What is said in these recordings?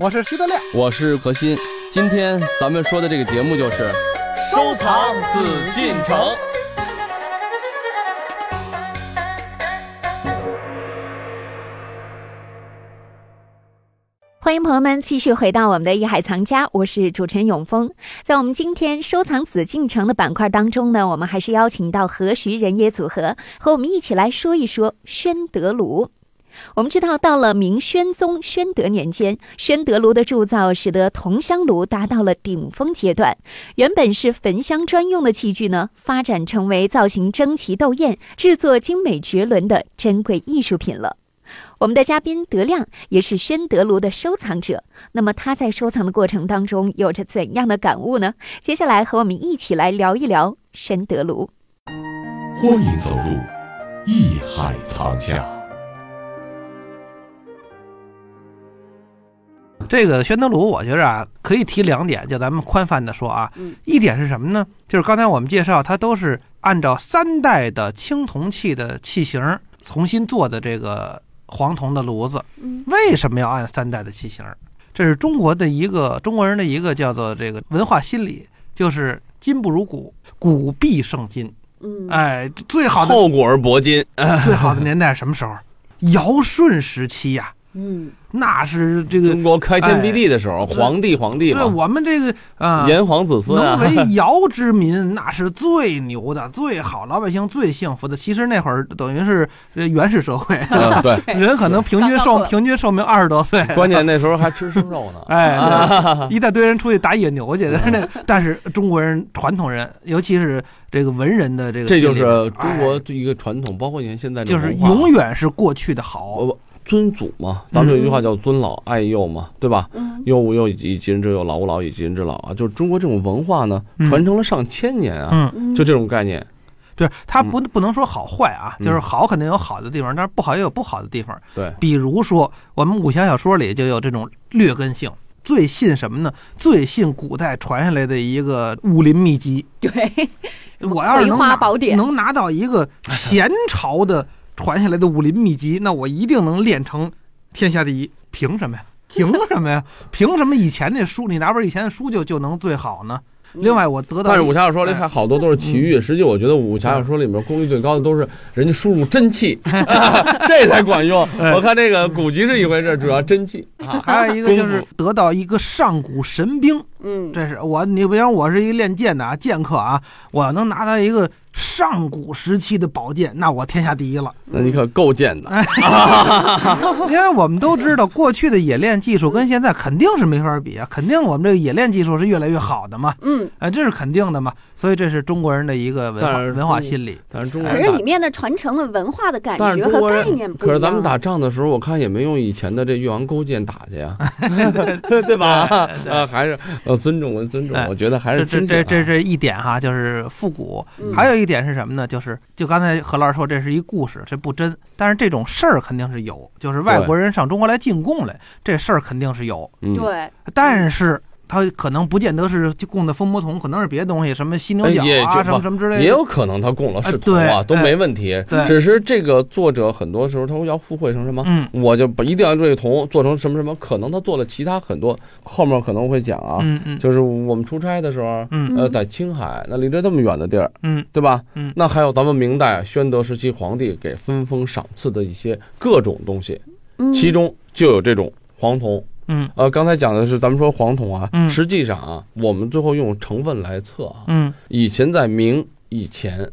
我是徐德亮，我是何鑫。今天咱们说的这个节目就是收藏紫禁城。欢迎朋友们继续回到我们的艺海藏家，我是主持人永峰。在我们今天收藏紫禁城的板块当中呢，我们还是邀请到何徐人也组合和我们一起来说一说宣德炉。我们知道，到了明宣宗宣德年间，宣德炉的铸造使得铜香炉达到了顶峰阶段。原本是焚香专用的器具呢，发展成为造型争奇斗艳、制作精美绝伦的珍贵艺术品了。我们的嘉宾德亮也是宣德炉的收藏者，那么他在收藏的过程当中有着怎样的感悟呢？接下来和我们一起来聊一聊宣德炉。欢迎走入艺海藏家。这个宣德炉，我觉着啊，可以提两点，就咱们宽泛的说啊。嗯。一点是什么呢？就是刚才我们介绍，它都是按照三代的青铜器的器型重新做的这个黄铜的炉子。嗯。为什么要按三代的器型？这是中国的一个中国人的一个叫做这个文化心理，就是金不如古，古必胜金。嗯。哎，最好的厚古而薄今。最好的年代是什么时候？尧舜时期呀。嗯。那是这个中国开天辟地的时候，皇帝皇帝对我们这个啊，炎黄子孙能为尧之民，那是最牛的、最好，老百姓最幸福的。其实那会儿等于是原始社会，对，人可能平均寿 平均寿命二十多岁。关键那时候还吃生肉呢，哎，一大堆人出去打野牛去。但是那但是中国人传统人，尤其是这个文人的这个，这就是中国一个传统，包括你看现在就是永远是过去的好。尊祖嘛，咱们有一句话叫“尊老爱幼”嘛，对吧？嗯，幼吾幼以及人之幼，老吾老以及人之老啊。就是中国这种文化呢，传承了上千年啊，就这种概念。就是它不不能说好坏啊，就是好肯定有好的地方，但是不好也有不好的地方。对，比如说我们武侠小说里就有这种劣根性，最信什么呢？最信古代传下来的一个武林秘籍。对，我要是能拿宝典能拿到一个前朝的。传下来的武林秘籍，那我一定能练成天下第一。凭什么呀？凭什么呀？凭什么以前那书，你拿本以前的书就就能最好呢？另外，我得到但是武侠小说里还好多都是奇遇，实际我觉得武侠小说里面功力最高的都是人家输入真气，这才管用。我看这个古籍是一回事，主要真气。还有一个就是得到一个上古神兵，嗯，这是我，你比方我是一个练剑的啊，剑客啊，我要能拿到一个。上古时期的宝剑，那我天下第一了。那你可够贱的，因为我们都知道，过去的冶炼技术跟现在肯定是没法比啊，肯定我们这个冶炼技术是越来越好的嘛。嗯，哎，这是肯定的嘛。所以这是中国人的一个文化文化心理。但是中，国可是里面的传承的文化的感觉和概念不一样。可是咱们打仗的时候，我看也没用以前的这越王勾践打去 呀，对吧？啊，还是要尊重，尊重。我觉得还是这这这这一点哈，就是复古。还有一点是什么呢？就是就刚才何老师说，这是一故事，这不真。但是这种事儿肯定是有，就是外国人上中国来进贡来，这事儿肯定是有。对，但是。它可能不见得是供的蜂魔铜，可能是别的东西，什么犀牛角啊，什么什么之类的。也有可能他供的是铜啊，都没问题。对，只是这个作者很多时候他会要附会成什么？嗯，我就不一定要这个铜做成什么什么，可能他做了其他很多。后面可能会讲啊，嗯嗯，就是我们出差的时候，嗯呃，在青海，那离着这么远的地儿，嗯，对吧？嗯，那还有咱们明代宣德时期皇帝给分封赏赐的一些各种东西，其中就有这种黄铜。嗯，呃，刚才讲的是咱们说黄铜啊，嗯，实际上啊，我们最后用成分来测啊，嗯，以前在明以前，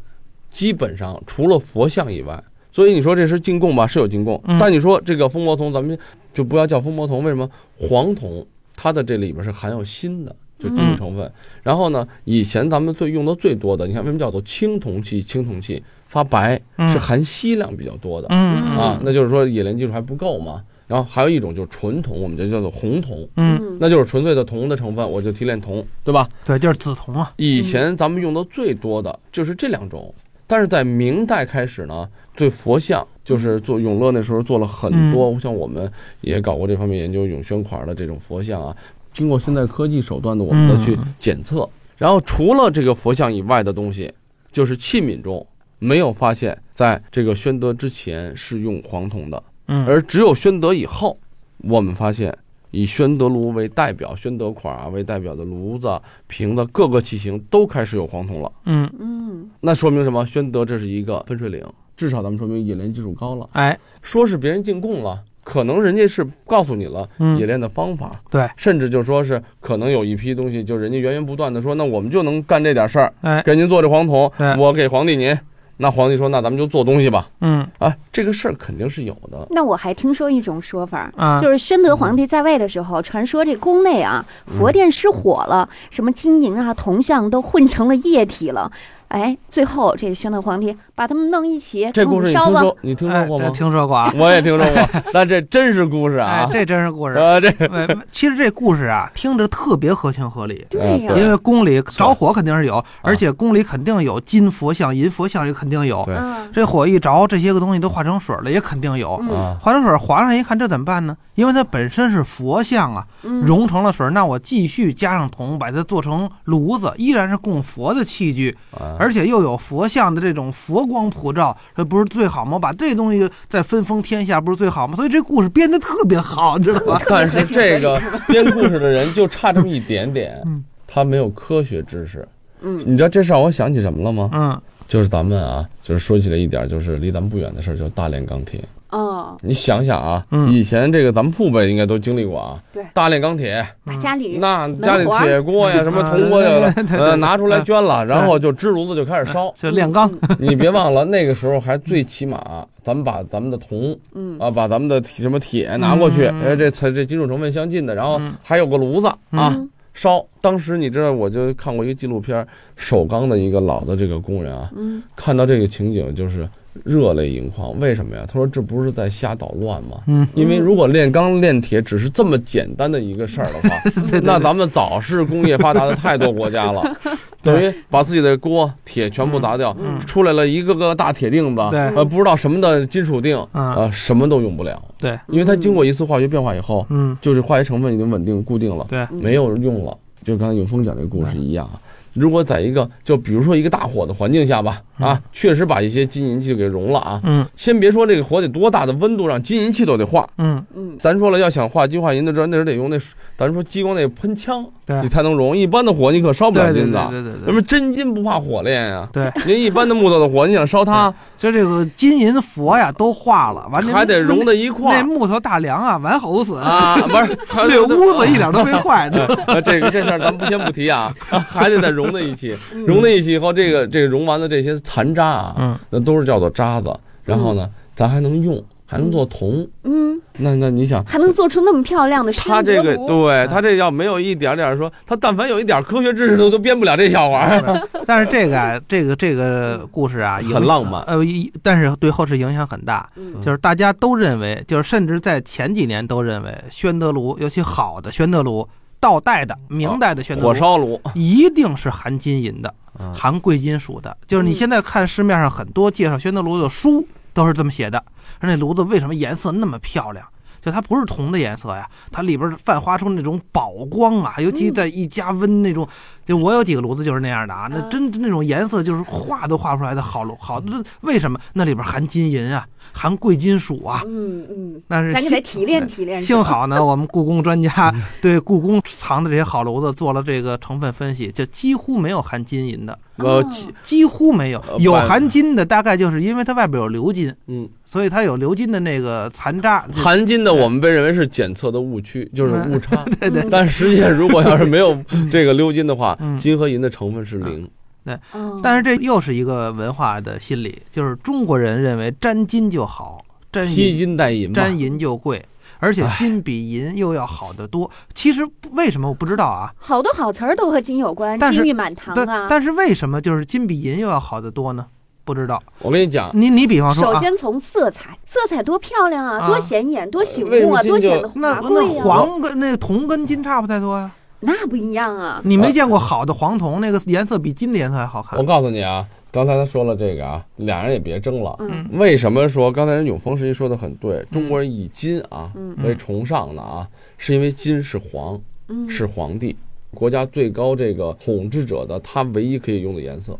基本上除了佛像以外，所以你说这是进贡吧，是有进贡，但你说这个蜂魔铜，咱们就不要叫蜂魔铜，为什么黄铜它的这里边是含有锌的，就金属成分。然后呢，以前咱们最用的最多的，你看为什么叫做青铜器？青铜器发白是含锡量比较多的，嗯啊，那就是说冶炼技术还不够嘛。然后还有一种就是纯铜，我们就叫做红铜，嗯，那就是纯粹的铜的成分，我就提炼铜，对吧？对，就是紫铜啊。以前咱们用的最多的就是这两种，但是在明代开始呢，对佛像就是做永乐那时候做了很多，像我们也搞过这方面研究，永宣款的这种佛像啊，经过现在科技手段的我们的去检测，然后除了这个佛像以外的东西，就是器皿中没有发现在这个宣德之前是用黄铜的。嗯，而只有宣德以后，我们发现以宣德炉为代表、宣德款啊为代表的炉子、瓶子各个器型都开始有黄铜了。嗯，嗯，那说明什么？宣德这是一个分水岭，至少咱们说明冶炼技术高了。哎，说是别人进贡了，可能人家是告诉你了嗯冶炼的方法，对，甚至就说是可能有一批东西，就人家源源不断的说，那我们就能干这点事儿，哎，给您做这黄铜，我给皇帝您。那皇帝说，那咱们就做东西吧。嗯啊，这个事儿肯定是有的。那我还听说一种说法，啊，就是宣德皇帝在位的时候，传说这宫内啊，佛殿失火了，什么金银啊、铜像都混成了液体了。哎，最后这个宣德皇帝把他们弄一起，这故事你。听说你听说过吗？听说过啊，我也听说过，那这真是故事哎啊，！这真是故事。啊，这哎，其实这故事啊，听着特别合情合理。对呀、因为宫里着火肯定是有，而且宫里肯定有金佛像、银佛像，也肯定有。对嗯这火一着，这些个东西都化成水了，也肯定有。化成水，皇上一看这怎么办呢？因为它本身是佛像啊，嗯融成了水，那我继续加上铜，把它做成炉子，依然是供佛的器具，啊而且又有佛像的这种佛光普照，这不是最好吗？把这东西再分封天下，不是最好吗？所以这故事编得特别好，你知道吧？但是 这个编故事的人就差这么一点点 嗯，他没有科学知识。嗯你知道这事让我想起什么了吗？嗯就是咱们啊，就是说起来一点，就是离咱们不远的事儿，就是大炼钢铁。哦，你想想啊，嗯。以前这个咱们父辈应该都经历过啊，对。大炼钢铁，把家里那家里铁锅呀、什么铜锅呀，呃，拿出来捐了，然后就支炉子就开始烧。就炼钢，你别忘了，那个时候还最起码，咱们把咱们的铜嗯。啊，把咱们的铁什么铁拿过去，嗯。呃，这才这金属成分相近的，然后嗯。还有个炉子啊嗯。烧。当时你知道，我就看过一个纪录片，首钢的一个老的这个工人啊，嗯。看到这个情景就是热泪盈眶。为什么呀？他说这不是在瞎捣乱吗？嗯，因为如果炼钢炼铁只是这么简单的一个事儿的话，那咱们早是工业发达的太多国家了，等于把自己的锅铁全部砸掉，嗯出来了一个个大铁锭子，对。呃，不知道什么的金属锭，嗯。呃，什么都用不了，对，因为它经过一次化学变化以后，嗯。就是化学成分已经稳定固定了，对，没有用了。就刚才永峰讲这个故事一样啊，如果在一个就比如说一个大火的环境下吧，啊，确实把一些金银器给融了啊，嗯。先别说这个火得多大的温度让金银器都得化，嗯。嗯。咱说了要想化金化银的，这那是得用那，咱说激光那喷枪，对。你才能融。一般的火你可烧不了金子，对对对那么真金不怕火炼呀。对，您一般的木头的火，你想烧它，就这个金银佛呀都化了，完了还得融在一块儿。那木头大梁啊，完好死，啊，不是，还那屋子一点都没坏，这个这事儿咱们不先不提啊，还得再融在一起，融在一起以后，这个这个融完的这些残渣啊，嗯那都是叫做渣子，然后呢，咱还能用，还能做铜，嗯，那那你想。还能做出那么漂亮的宣他这个对他这要没有一点点说，他但凡有一点科学知识，都都编不了这笑话儿。但是这个啊，这个这个故事啊，很浪漫呃，一但是对后世影响很大。嗯就是大家都认为，就是甚至在前几年都认为，宣德炉，尤其好的宣德炉，道代的、明代的宣德火炉，烧炉，一定是含金银的，嗯含贵金属的。就是你嗯现在看市面上很多介绍宣德炉的书，都是这么写的。说那炉子为什么颜色那么漂亮？就它不是铜的颜色呀，它里边泛发出那种宝光啊，尤其在一加温那种，就我有几个炉子就是那样的啊，那嗯真那种颜色就是画都画不出来的好炉，好的为什么？那里边含金银啊，含贵金属啊，嗯嗯，那是咱给它幸提炼提炼。幸好呢，我们故宫专家 对故宫藏的这些好炉子做了这个成分分析，就几乎没有含金银的，呃哦，几乎没有呃。有含金的，大概就是因为它外边有鎏金，嗯，所以它有鎏金的那个残渣。含金的我们被认为是检测的误区，就是误差。对对但实际上，如果要是没有这个鎏金的话嗯，金和银的成分是零。对但是这又是一个文化的心理，就是中国人认为沾金就好，沾披金戴银嘛，沾银就贵，而且金比银又要好得多。其实为什么我不知道啊？好多好词儿都和金有关，金玉满堂但啊。但是为什么就是金比银又要好得多呢？不知道。我跟你讲，你你比方说啊，首先从色彩，色彩多漂亮啊，啊多显眼，多醒目啊，多显得那那华贵啊。黄跟那铜跟金差不太多呀。那不一样啊。你没见过好的黄铜，那个颜色比金的颜色还好看我。告诉你啊，刚才他说了这个啊，俩人也别争了。嗯为什么说刚才人永丰实际说的很对？中国人以金啊嗯为崇尚的啊，是因为金是皇，嗯，是皇帝，国家最高这个统治者的他唯一可以用的颜色。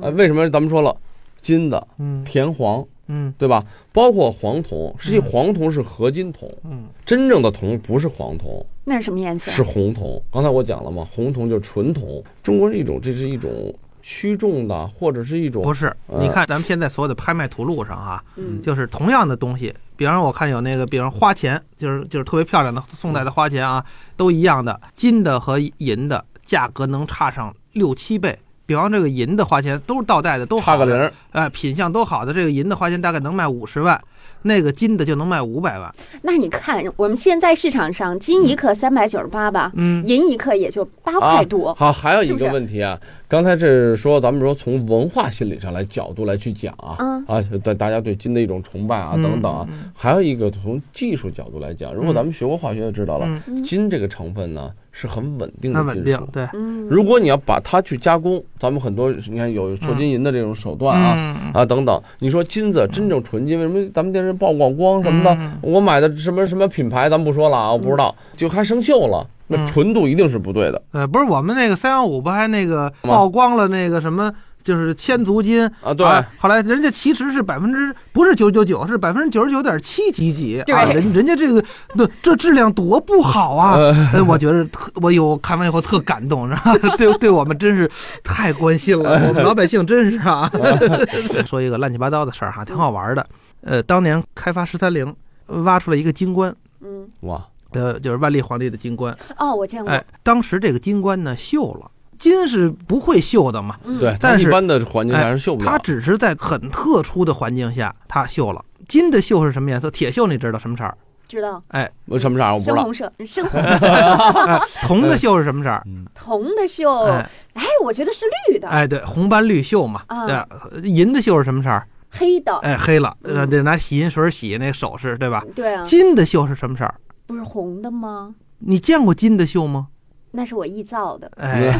哎，为什么咱们说了，金的嗯田黄嗯对吧？包括黄铜，实际嗯黄铜是合金铜，嗯真正的铜不是黄铜，那是什么颜色？是红铜。刚才我讲了嘛，红铜就是纯铜。中国是一种，这是一种虚重的，或者是一种不是，呃你看咱们现在所有的拍卖图录上啊，嗯就是同样的东西，比方说我看有那个，比方说花钱，就是就是特别漂亮的宋代的花钱啊，都一样的，金的和银的价格能差上六七倍。比方这个银的花钱都是倒带的，都好的差个零儿。哎，品相都好的，这个银的花钱大概能卖五十万，那个金的就能卖五百万。那你看，我们现在市场上金一克三百九十八吧，嗯银一克也就八块多。好，还有一个问题啊，刚才这是说咱们说从文化心理上来角度来去讲啊，嗯啊，对大家对金的一种崇拜啊嗯等等啊，还有一个从技术角度来讲，如果嗯咱们学过化学就知道了，金这个成分呢是很稳定的金属，。稳定对。嗯，如果你要把它去加工，咱们很多你看有错金银的这种手段啊。嗯啊，等等，你说金子真正纯金，为什么咱们电视曝光光什么的？嗯我买的什么什么品牌，咱们不说了啊，我不知道，就还生锈了，那嗯纯度一定是不对的呃，不是我们那个三幺五不还那个曝光了那个什么，就是千足金啊。对，后来人家其实是百分之不是九九九，是百分之九十九点七几几对啊，人人家这个那这质量多不好啊！我觉得特我有看完以后特感动，然后 对对我们真是太关心了，我们老百姓真是啊。说一个乱七八糟的事儿哈，挺好玩的。呃，当年开发十三陵，挖出了一个金棺，嗯，哇，呃，就是万历皇帝的金棺。哦，我见过。哎，当时这个金棺呢锈了，金是不会锈的嘛，嗯对，它但是一般的环境下是锈不了它。只是在很特殊的环境下它锈了。金的锈是什么颜色？铁锈你知道什么色儿？知道。哎，我什么色儿我不知道深红。色，深红 铜的锈是什么色儿？铜的锈，哎哎，我觉得是绿的，哎，对，红斑绿锈嘛。啊对，银的锈是什么色儿？黑的，哎，黑了，嗯呃，得拿洗银水洗那个首饰，对吧？对啊，金的锈是什么色儿？不是红的吗？你见过金的锈吗？那是我臆造的。哎，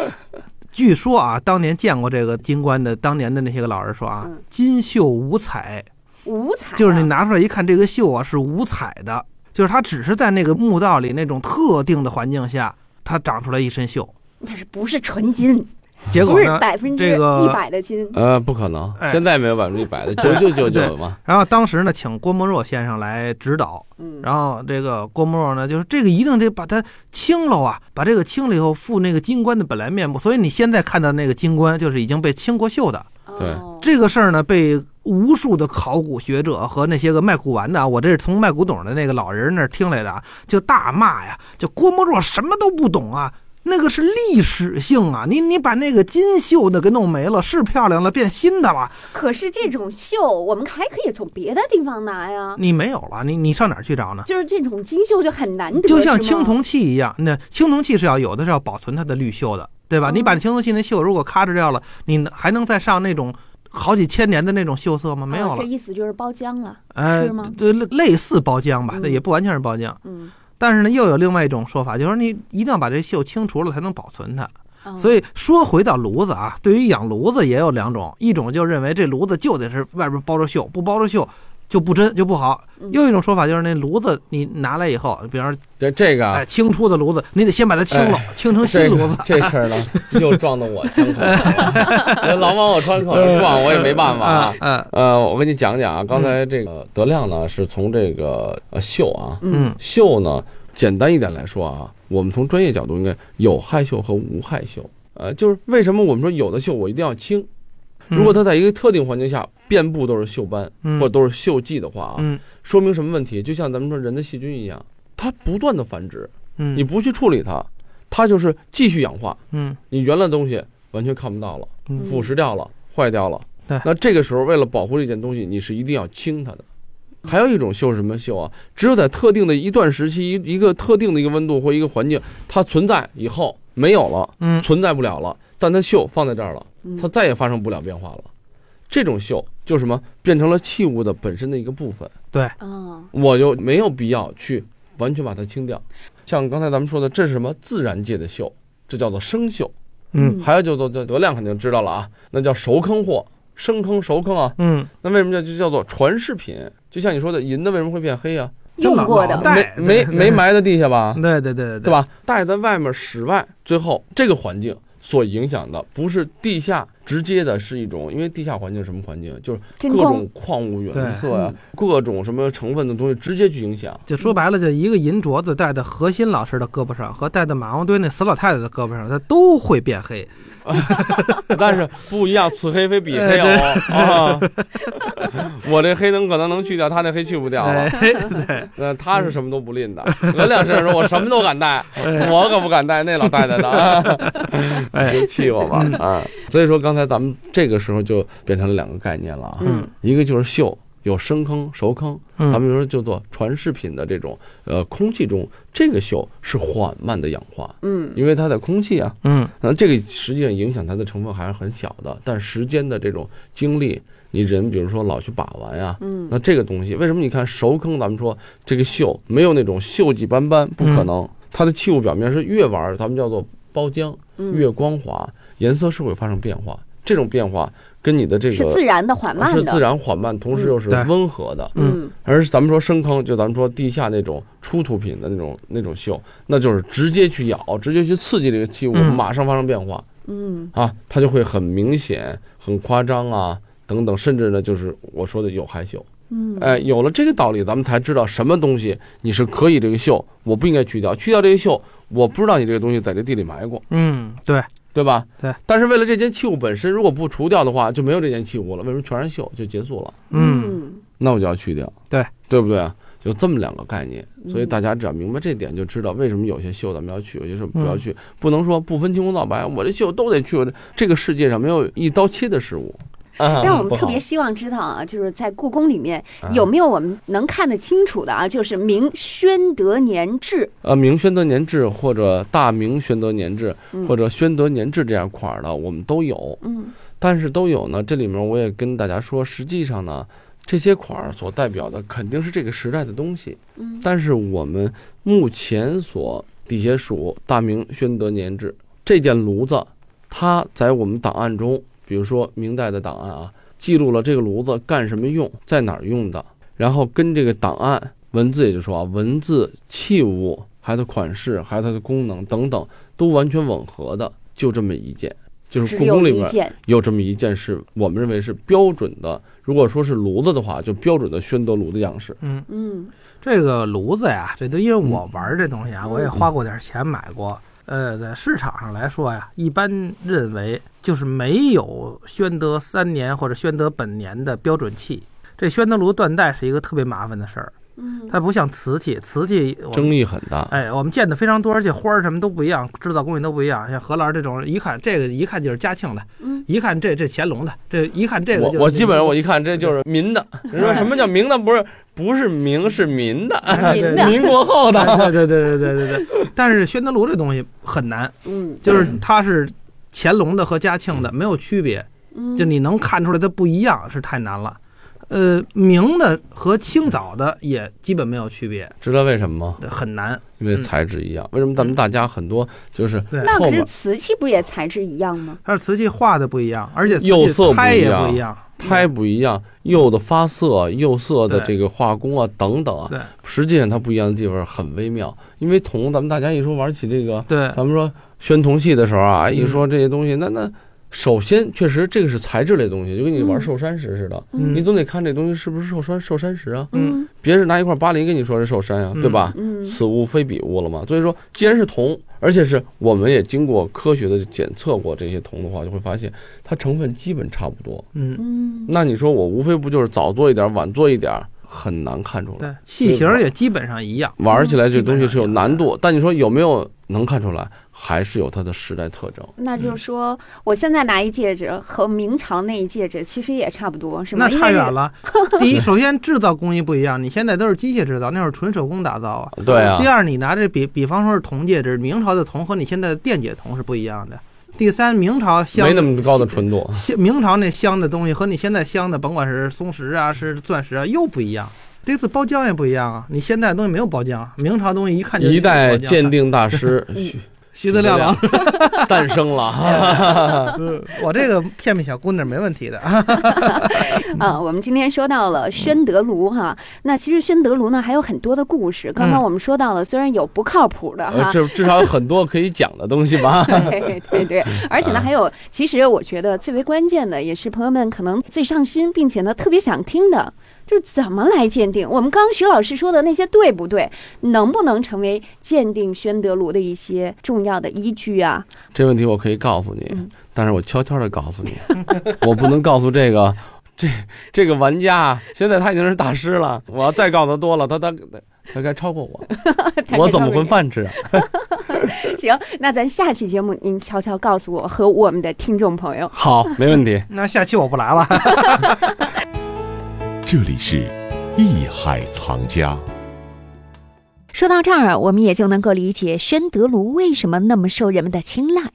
据说啊，当年见过这个金冠的，当年的那些个老人说啊嗯，金绣五彩，五彩啊，就是你拿出来一看，这个绣啊是五彩的，就是它只是在那个墓道里那种特定的环境下，它长出来一身锈。那是不是纯金？结果呢，不是百分之这个一百的金。呃，不可能，哎现在没有百分之一百的，九九九九嘛。然后当时呢，请郭沫若先生来指导，嗯，然后这个郭沫若呢，就是这个一定得把它清了啊，把这个清了以后复那个金棺的本来面目。所以你现在看到那个金棺，就是已经被清过锈的。对哦这个事儿呢，被无数的考古学者和那些个卖古玩的啊，我这是从卖古董的那个老人那儿听来的啊，就大骂呀，就郭沫若什么都不懂啊。那个是历史性啊！你你把那个金绣的给弄没了，是漂亮了，变新的了，可是这种锈，我们还可以从别的地方拿呀。你没有了，你你上哪儿去找呢？就是这种金锈就很难得，就像青铜器一样，那青铜器是要有的是要保存它的绿锈的，对吧？哦你把青铜器那锈如果咔哧掉了，你还能再上那种好几千年的那种锈色吗？没有了啊这。意思就是包浆了。哎是吗，对，类类似包浆吧，嗯那也不完全是包浆。嗯，但是呢，又有另外一种说法，就是说你一定要把这锈清除了才能保存它。哦所以说回到炉子啊，对于养炉子也有两种，一种就认为这炉子就得是外边包着锈，不包着锈就不真就不好。嗯又一种说法就是那炉子你拿来以后，比方说这这个啊哎，清出的炉子，你得先把它清了，哎清成新炉子。这事儿呢，又撞到我枪口了，老往我窗口上撞，我也没办法啊。嗯呃，我跟你讲讲啊，刚才这个德亮呢是从这个呃锈啊，嗯锈呢，简单一点来说啊，我们从专业角度应该有害锈和无害锈。呃，就是为什么我们说有的锈我一定要清？如果它在一个特定环境下遍布都是锈斑嗯或者都是锈迹的话啊，嗯说明什么问题？就像咱们说人的细菌一样，它不断的繁殖，嗯你不去处理它，它就是继续氧化，嗯你原来的东西完全看不到了，嗯腐蚀掉了，坏掉了。对那这个时候为了保护这件东西，你是一定要清它的。还有一种锈是什么锈啊？只有在特定的一段时期、一一个特定的一个温度或一个环境，它存在以后没有了，嗯存在不了了，但它锈放在这儿了，嗯它再也发生不了变化了。这种锈就什么？变成了器物的本身的一个部分，对，嗯，我就没有必要去完全把它清掉。像刚才咱们说的，这是什么？自然界的锈，这叫做生锈。嗯还有叫做叫德亮肯定知道了啊，那叫熟坑货，生坑熟坑啊。嗯，那为什么叫就叫做传世品？就像你说的，银的为什么会变黑啊？用过的没没没埋在地下吧？对对对对对？吧？带在外面室外，最后这个环境所影响的，不是地下直接的，是一种，因为地下环境什么环境，就是各种矿物元素呀、各种什么成分的东西直接去影响。就说白了，就一个银镯子戴在何心老师的胳膊上，和戴在马王堆那死老太太的胳膊上，它都会变黑。但是不一样，此黑非彼黑哦啊！我这黑能可能能去掉，他那黑去不掉了。那他是什么都不吝的，有两身上说我什么都敢戴，我可不敢戴那老太太的。你就气我吧啊！所以说刚才咱们这个时候就变成了两个概念了啊，嗯。一个就是锈。有生坑、熟坑，嗯。咱们有时候叫做传世品的这种，呃，空气中这个锈是缓慢的氧化，嗯。因为它在空气啊，嗯。那这个实际上影响它的成分还是很小的，但时间的这种经历，你人比如说老去把玩呀，嗯那这个东西为什么你看熟坑，咱们说这个锈没有那种锈迹斑斑，不可能，它的器物表面是越玩，咱们叫做包浆，嗯，越光滑，颜色是会发生变化，这种变化跟你的这个是自然的缓慢的，是自然缓慢，同时又是温和的。嗯。而咱们说深坑，就咱们说地下那种出土品的那种那种锈，那就是直接去咬，直接去刺激这个器物，嗯。马上发生变化。嗯。啊，它就会很明显、很夸张啊，等等，甚至呢，就是我说的有害锈。嗯。哎，有了这个道理，咱们才知道什么东西你是可以这个锈，我不应该去掉，去掉这个锈，我不知道你这个东西在这地里埋过，嗯，对，对吧？对。但是为了这件器物本身，如果不除掉的话，就没有这件器物了。为什么全是锈就结束了？嗯那我就要去掉，对对不对啊？就这么两个概念，所以嗯大家只要明白这点，就知道为什么有些锈咱们要去，有些什么不嗯要去，不能说不分青红皂白，我这锈都得去。我这这个世界上没有一刀切的事物。啊但是我们特别希望知道啊，就是在故宫里面啊有没有我们能看得清楚的啊？就是明宣德年制，呃，明宣德年制或者大明宣德年制嗯或者宣德年制这样款儿的，我们都有。嗯但是都有呢，这里面我也跟大家说，实际上呢，这些款儿所代表的肯定是这个时代的东西。嗯但是我们目前所底下属大明宣德年制这件炉子，它在我们档案中，比如说明代的档案啊，记录了这个炉子干什么用，在哪儿用的，然后跟这个档案文字，也就是说啊，文字、器物，还有它款式，还有它的功能等等，都完全吻合的，就这么一件，就是故宫里面，有这么一件是我们认为是标准的，如果说是炉子的话，就标准的宣德炉的样式。嗯，嗯这个炉子呀，这都因为我玩这东西啊，嗯我也花过点钱买过。呃，在市场上来说呀，一般认为就是没有宣德三年或者宣德本年的标准器。这宣德炉断代是一个特别麻烦的事儿，嗯它不像瓷器，瓷器争议很大。哎，我们见的非常多，而且花儿什么都不一样，制造工艺都不一样。像荷兰这种，一看这个一看就是嘉庆的，嗯一看这这乾隆的，这一看这个就是我我基本上我一看这就是民的。你说什么叫民的？不是不是明是民的，民国后的。对对对对对对对。但是宣德炉这东西很难，嗯 就是它是乾隆的和嘉庆的没有区别，嗯，就你能看出来它不一样是太难了。呃，明的和清早的也基本没有区别，知道为什么吗？很难。因为材质一样。为什么咱们大家很多就是那可是瓷器不也材质一样吗？它是瓷器画的不一样，而且釉色不胎也一样不一样。胎不一样，釉的发色、釉色的这个画工啊等等啊，对实际上它不一样的地方很微妙。因为铜，咱们大家一说玩起这个，对，咱们说宣铜器的时候啊，嗯一说这些东西，那那首先确实这个是材质类东西，就跟你玩寿山石似的，嗯。你总得看这东西是不是寿山寿山石啊，嗯。别是拿一块巴林跟你说是寿山啊，嗯。对吧？嗯。此物非彼物了嘛。所以说，既然是铜，而且是我们也经过科学的检测过这些铜的话，就会发现它成分基本差不多。嗯，嗯。那你说我无非不就是早做一点，晚做一点，很难看出对来。，器型也基本上一样。玩起来这东西是有难度，但你说有没有能看出来，还是有它的时代特征。那就是说，我现在拿一戒指和明朝那一戒指其实也差不多，是吗？那差远了。第一，首先制造工艺不一样，你现在都是机械制造，那会儿纯手工打造啊。对啊第，二，你拿这比比方说是铜戒指，明朝的铜和你现在的电解铜是不一样的。第三，明朝镶没那么高的纯度。镶明朝那镶的东西和你现在镶的，甭管是松石啊，是钻石啊，又不一样。这次包浆也不一样啊，你现在的东西没有包浆，明朝东西一看就一代鉴鉴定大师 嗯徐德亮老师 诞生了。我这个骗骗小姑娘没问题的。啊，我们今天说到了宣德炉哈，那其实宣德炉呢还有很多的故事。刚刚我们说到了，虽然有不靠谱的哈，至至少有很多可以讲的东西吧。对对对，而且呢还有，其实我觉得最为关键的，也是朋友们可能最上心，并且呢特别想听的。是怎么来鉴定？我们刚徐老师说的那些对不对？能不能成为鉴定宣德炉的一些重要的依据啊？这问题我可以告诉你，但是我悄悄的告诉你，我不能告诉这个这这个玩家。现在他已经是大师了，我要再告诉他多了，他他他该超过我，我怎么混饭吃啊？行，那咱下期节目您悄悄告诉我和我们的听众朋友。好，没问题。那下期我不来了。这里是艺海藏家。说到这儿，我们也就能够理解宣德炉为什么那么受人们的青睐。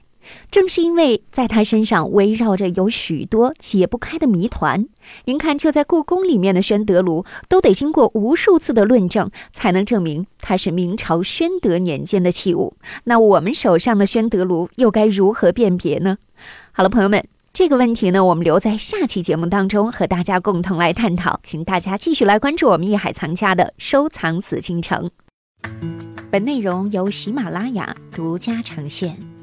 正是因为在他身上围绕着有许多解不开的谜团。您看，就在故宫里面的宣德炉，都得经过无数次的论证，才能证明它是明朝宣德年间的器物。那我们手上的宣德炉又该如何辨别呢？好了，朋友们。这个问题呢，我们留在下期节目当中和大家共同来探讨，请大家继续来关注我们艺海藏家的收藏紫禁城。本内容由喜马拉雅独家呈现。